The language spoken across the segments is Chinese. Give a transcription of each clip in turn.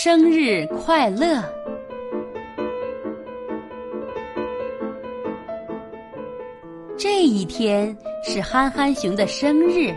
生日快乐！这一天是憨憨熊的生日，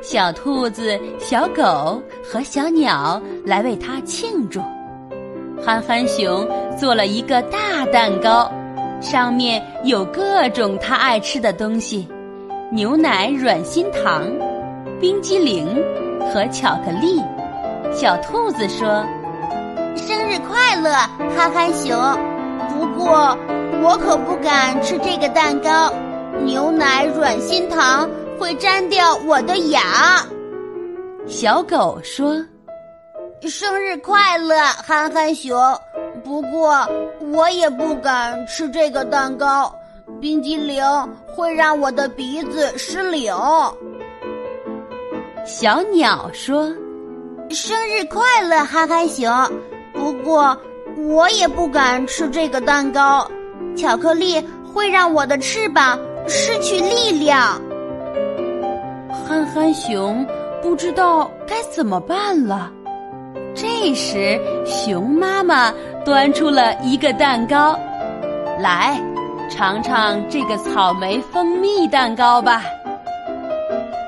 小兔子、小狗和小鸟来为它庆祝。憨憨熊做了一个大蛋糕，上面有各种他爱吃的东西：牛奶软心糖、冰激凌和巧克力。小兔子说：“生日快乐，憨憨熊！不过我可不敢吃这个蛋糕。”牛奶软心糖会粘掉我的牙。小狗说：“生日快乐，憨憨熊！不过我也不敢吃这个蛋糕，冰激凌会让我的鼻子失灵。”小鸟说：“生日快乐，憨憨熊！不过我也不敢吃这个蛋糕，巧克力会让我的翅膀。”失去力量，憨憨熊不知道该怎么办了。这时，熊妈妈端出了一个蛋糕，来尝尝这个草莓蜂蜜蛋糕吧。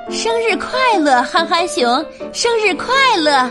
生日快乐，憨憨熊！生日快乐！